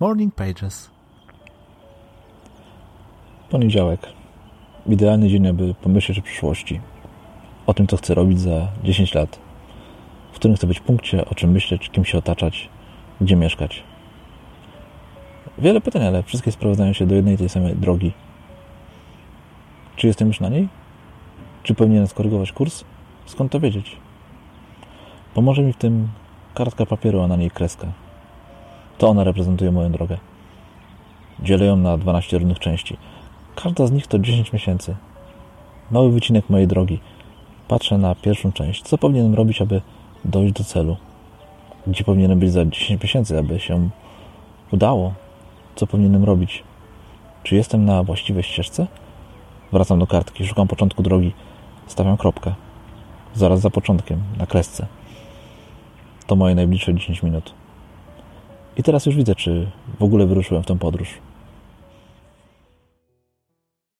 Morning Pages. Poniedziałek. Idealny dzień, aby pomyśleć o przyszłości. O tym, co chcę robić za 10 lat. W którym chcę być punkcie, o czym myśleć, kim się otaczać, gdzie mieszkać. Wiele pytań, ale wszystkie sprowadzają się do jednej tej samej drogi. Czy jestem już na niej? Czy powinienem skorygować kurs? Skąd to wiedzieć? Pomoże mi w tym kartka papieru, a na niej kreska. To ona reprezentuje moją drogę. Dzielę ją na 12 równych części. Każda z nich to 10 miesięcy. Mały wycinek mojej drogi. Patrzę na pierwszą część. Co powinienem robić, aby dojść do celu? Gdzie powinienem być za 10 miesięcy, aby się udało? Co powinienem robić? Czy jestem na właściwej ścieżce? Wracam do kartki, szukam początku drogi. Stawiam kropkę. Zaraz za początkiem, na kresce. To moje najbliższe 10 minut. I teraz już widzę, czy w ogóle wyruszyłem w tę podróż.